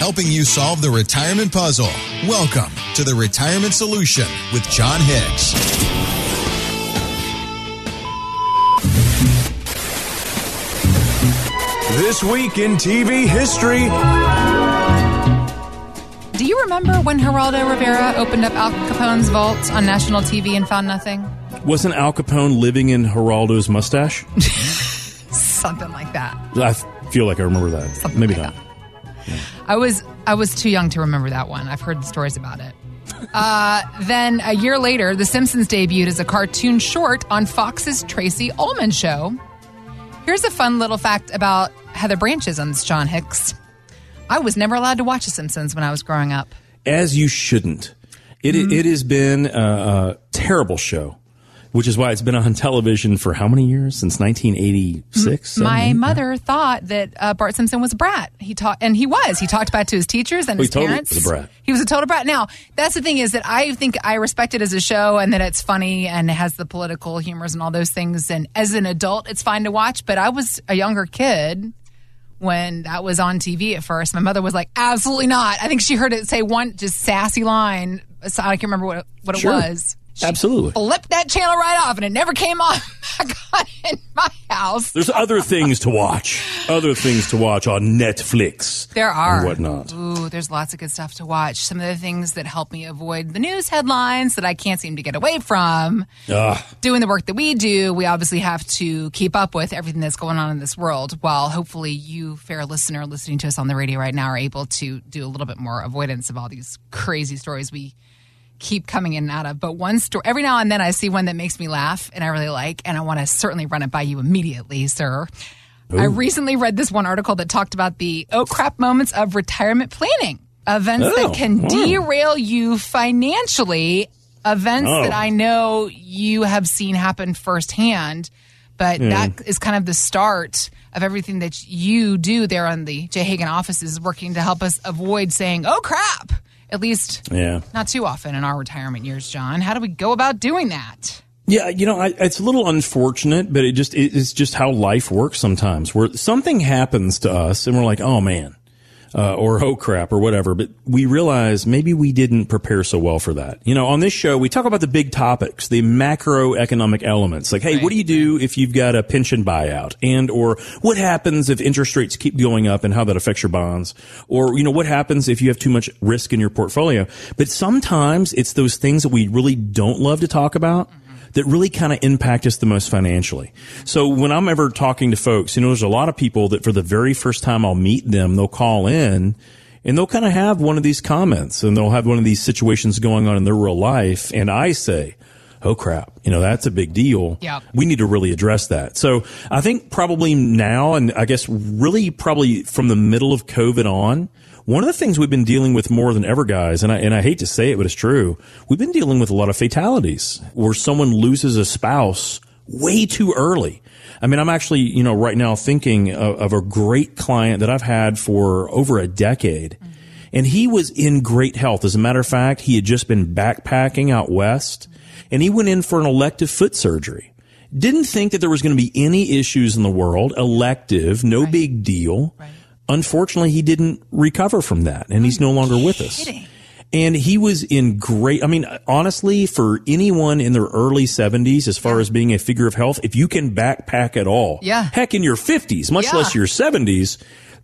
helping you solve the retirement puzzle. Welcome to the Retirement Solution with Jon Hicks. This week in TV history. Do you remember when Geraldo Rivera opened up Al Capone's vault on national TV and found nothing? Wasn't Al Capone living in Geraldo's mustache? Something like that. I feel like I remember that. Something Maybe like not. that. I was I was too young to remember that one. I've heard the stories about it. Uh, then a year later, The Simpsons debuted as a cartoon short on Fox's Tracey Ullman show. Here's a fun little fact about Heather Branches on this Jon Hicks. I was never allowed to watch The Simpsons when I was growing up. As you shouldn't. It, Mm-hmm. it has been a, a terrible show, which is why it's been on television for how many years? Since 1986? My mother thought that uh, Bart Simpson was a brat. He talked, and he was. He talked about it to his teachers and Oh, he his parents. was a brat. He was a total brat. Now, that's the thing is that I think I respect it as a show and that it's funny and it has the political humors and all those things. And as an adult, it's fine to watch. But I was a younger kid when that was on TV at first. My mother was like, "Absolutely not." I think she heard it say one just sassy line. So I can't remember what what it Sure. was. Absolutely. flipped that channel right off, and it never came on back on in my house. There's other things to watch. Other things to watch on Netflix. There are. And whatnot. Ooh, there's lots of good stuff to watch. Some of the things that help me avoid the news headlines that I can't seem to get away from. Ah, Doing the work that we do, we obviously have to keep up with everything that's going on in this world, while hopefully you, fair listener, listening to us on the radio right now, are able to do a little bit more avoidance of all these crazy stories we keep coming in and out of. But one story, every now and then I see one that makes me laugh and I really like, and I want to certainly run it by you immediately, sir. I recently read this one article that talked about the oh crap moments of retirement planning, events Oh, that can wow. derail you financially, events Oh. that I know you have seen happen firsthand. But that is kind of the start of everything that you do there on the Jay Hagan offices, working to help us avoid saying, oh crap, at least yeah. not too often in our retirement years, Jon. How do we go about doing that? Yeah, you know, I, it's a little unfortunate, but it just it, it's just how life works sometimes. Where something happens to us, and we're like, "Oh man," uh, or "Oh crap," or whatever. But we realize maybe we didn't prepare so well for that. You know, on this show, we talk about the big topics, the macroeconomic elements, like, "Hey, what do you do if you've got a pension buyout?" and or what happens if interest rates keep going up and how that affects your bonds, or you know, what happens if you have too much risk in your portfolio. But sometimes it's those things that we really don't love to talk about that really kind of impact us the most financially. So when I'm ever talking to folks, you know, there's a lot of people that for the very first time I'll meet them, they'll call in and they'll kind of have one of these comments and they'll have one of these situations going on in their real life. And I say, Oh crap. You know, that's a big deal. Yeah. We need to really address that. So I think probably now, and I guess really probably from the middle of COVID on, one of the things we've been dealing with more than ever, guys, and I, and I hate to say it, but it's true. We've been dealing with a lot of fatalities where someone loses a spouse way too early. I mean, I'm actually, you know, right now thinking of, of a great client that I've had for over a decade. And he was in great health. As a matter of fact, he had just been backpacking out west and he went in for an elective foot surgery. Didn't think that there was going to be any issues in the world. Elective, no big deal. Right. Unfortunately, he didn't recover from that and he's no longer with us. kidding. And he was in great, I mean, honestly, for anyone in their early 70s, as far as being a figure of health, if you can backpack at all, Yeah. heck, in your 50s, much Yeah. less your 70s,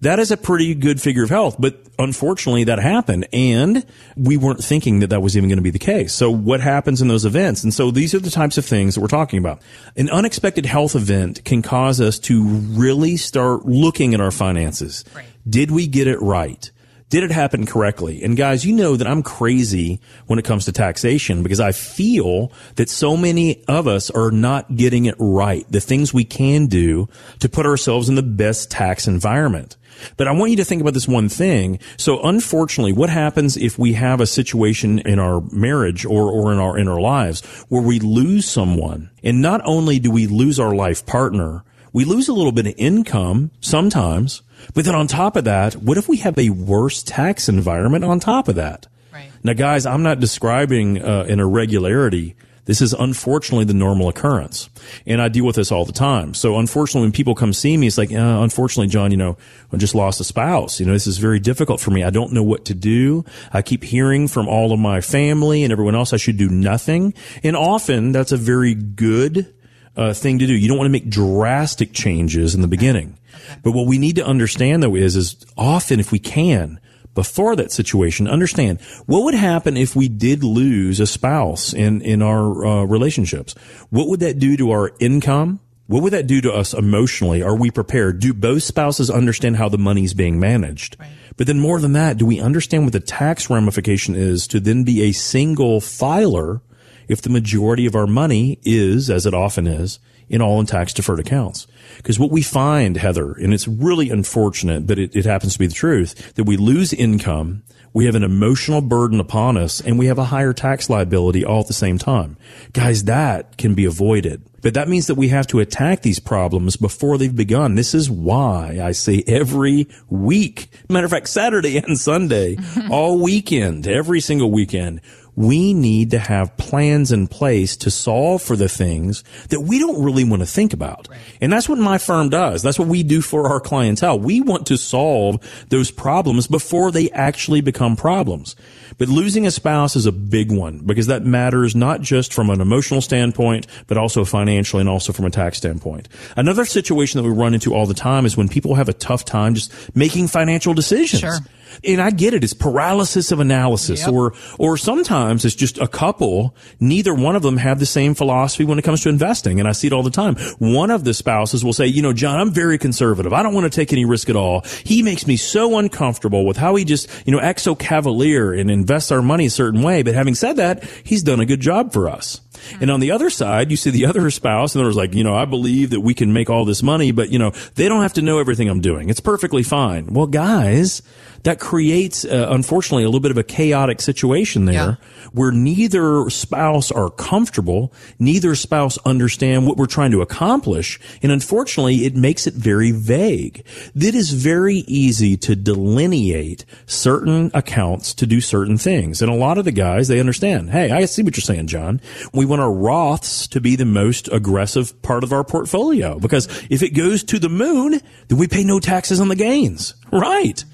that is a pretty good figure of health. But unfortunately, that happened. And we weren't thinking that that was even going to be the case. So what happens in those events? And so these are the types of things that we're talking about. An unexpected health event can cause us to really start looking at our finances. Right. Did we get it right? Did it happen correctly? And guys, you know that I'm crazy when it comes to taxation because I feel that so many of us are not getting it right. The things we can do to put ourselves in the best tax environment. But I want you to think about this one thing. So unfortunately, what happens if we have a situation in our marriage or, or in our, in our lives where we lose someone? And not only do we lose our life partner, we lose a little bit of income sometimes, but then on top of that, what if we have a worse tax environment on top of that? Right. Now, guys, I'm not describing uh, an irregularity This is unfortunately the normal occurrence. And I deal with this all the time. So unfortunately, when people come see me, it's like, uh, unfortunately, Jon, you know, I just lost a spouse. You know, this is very difficult for me. I don't know what to do. I keep hearing from all of my family and everyone else I should do nothing. And often that's a very good uh, thing to do. You don't want to make drastic changes in the beginning. But what we need to understand though is, is often if we can, before that situation, understand what would happen if we did lose a spouse in, in our uh, relationships. What would that do to our income? What would that do to us emotionally? Are we prepared? Do both spouses understand how the money's being managed? Right. But then more than that, do we understand what the tax ramification is to then be a single filer if the majority of our money is, as it often is, in all in tax deferred accounts? Because what we find, Heather, and it's really unfortunate, but it, it happens to be the truth, that we lose income, we have an emotional burden upon us, and we have a higher tax liability all at the same time. Guys, that can be avoided. But that means that we have to attack these problems before they've begun. This is why I say every week, matter of fact, Saturday and Sunday, all weekend, every single weekend, we need to have plans in place to solve for the things that we don't really want to think about. Right. And that's what my firm does. That's what we do for our clientele. We want to solve those problems before they actually become problems. But losing a spouse is a big one because that matters not just from an emotional standpoint, but also financially and also from a tax standpoint. Another situation that we run into all the time is when people have a tough time just making financial decisions. Sure and I get it. It's paralysis of analysis yep. or, or sometimes it's just a couple. Neither one of them have the same philosophy when it comes to investing. And I see it all the time. One of the spouses will say, you know, Jon, I'm very conservative. I don't want to take any risk at all. He makes me so uncomfortable with how he just, you know, acts so cavalier and invests our money a certain way. But having said that, he's done a good job for us. And on the other side, you see the other spouse and there's like, you know, I believe that we can make all this money, but you know, they don't have to know everything I'm doing. It's perfectly fine. Well, guys, that creates, uh, unfortunately, a little bit of a chaotic situation there yeah. where neither spouse are comfortable, neither spouse understand what we're trying to accomplish, and unfortunately, it makes it very vague. It is very easy to delineate certain accounts to do certain things, and a lot of the guys they understand. Hey, I see what you're saying, Jon. We want our Roths to be the most aggressive part of our portfolio because if it goes to the moon, then we pay no taxes on the gains. Right.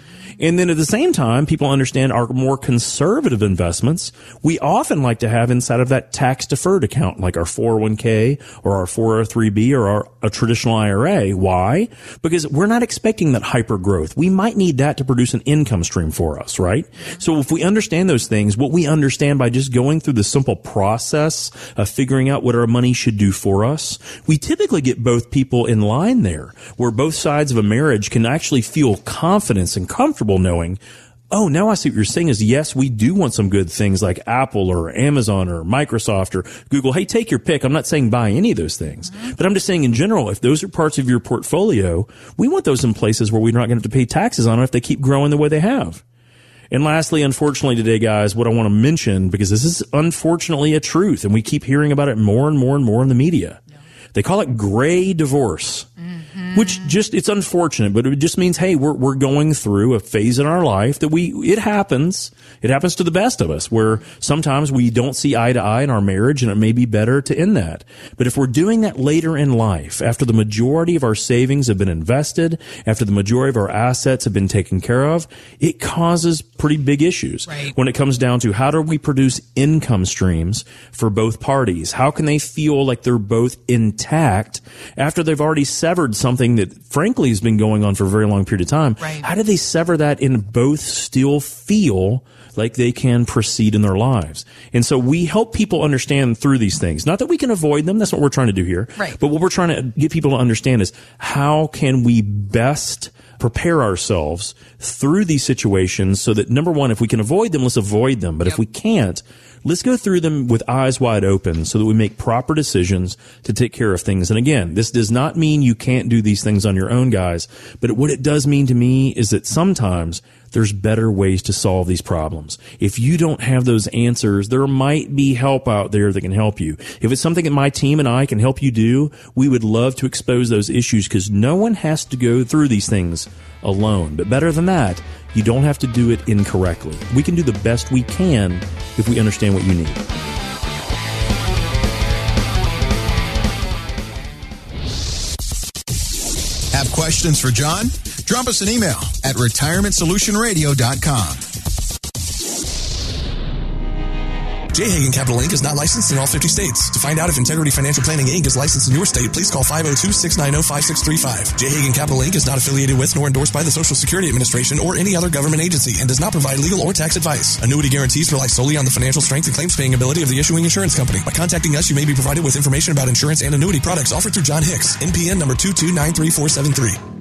And then at the same time, people understand our more conservative investments. We often like to have inside of that tax deferred account, like our 401k or our 403b or our a traditional IRA. Why? Because we're not expecting that hyper growth. We might need that to produce an income stream for us, right? So if we understand those things, what we understand by just going through the simple process of figuring out what our money should do for us, we typically get both people in line there where both sides of a marriage can actually feel confidence and comfortable comfortable knowing, oh, now I see what you're saying is yes, we do want some good things like Apple or Amazon or Microsoft or Google. Hey, take your pick. I'm not saying buy any of those things, but I'm just saying in general, if those are parts of your portfolio, we want those in places where we're not going to have to pay taxes on them if they keep growing the way they have. And lastly, unfortunately today, guys, what I want to mention, because this is unfortunately a truth and we keep hearing about it more and more and more in the media. They call it gray divorce. Mm-hmm. Which just, it's unfortunate, but it just means, hey, we're, we're going through a phase in our life that we, it happens. It happens to the best of us where sometimes we don't see eye to eye in our marriage and it may be better to end that. But if we're doing that later in life, after the majority of our savings have been invested, after the majority of our assets have been taken care of, it causes pretty big issues right. when it comes down to how do we produce income streams for both parties? How can they feel like they're both intact after they've already severed something that frankly has been going on for a very long period of time. Right. How do they sever that and both still feel like they can proceed in their lives? And so we help people understand through these things. Not that we can avoid them. That's what we're trying to do here. Right. But what we're trying to get people to understand is how can we best prepare ourselves through these situations so that number one, if we can avoid them, let's avoid them. But yep. if we can't, let's go through them with eyes wide open so that we make proper decisions to take care of things. And again, this does not mean you can't do these things on your own, guys. But what it does mean to me is that sometimes there's better ways to solve these problems. If you don't have those answers, there might be help out there that can help you. If it's something that my team and I can help you do, we would love to expose those issues because no one has to go through these things alone. But better than that, you don't have to do it incorrectly. We can do the best we can if we understand what you need. Have questions for Jon? Drop us an email at retirementsolutionradio.com. J. Capital Inc. is not licensed in all 50 states. To find out if Integrity Financial Planning Inc. is licensed in your state, please call 502-690-5635. J. Capital Inc. is not affiliated with nor endorsed by the Social Security Administration or any other government agency and does not provide legal or tax advice. Annuity guarantees rely solely on the financial strength and claims paying ability of the issuing insurance company. By contacting us, you may be provided with information about insurance and annuity products offered through Jon Hicks, NPN number 2293473.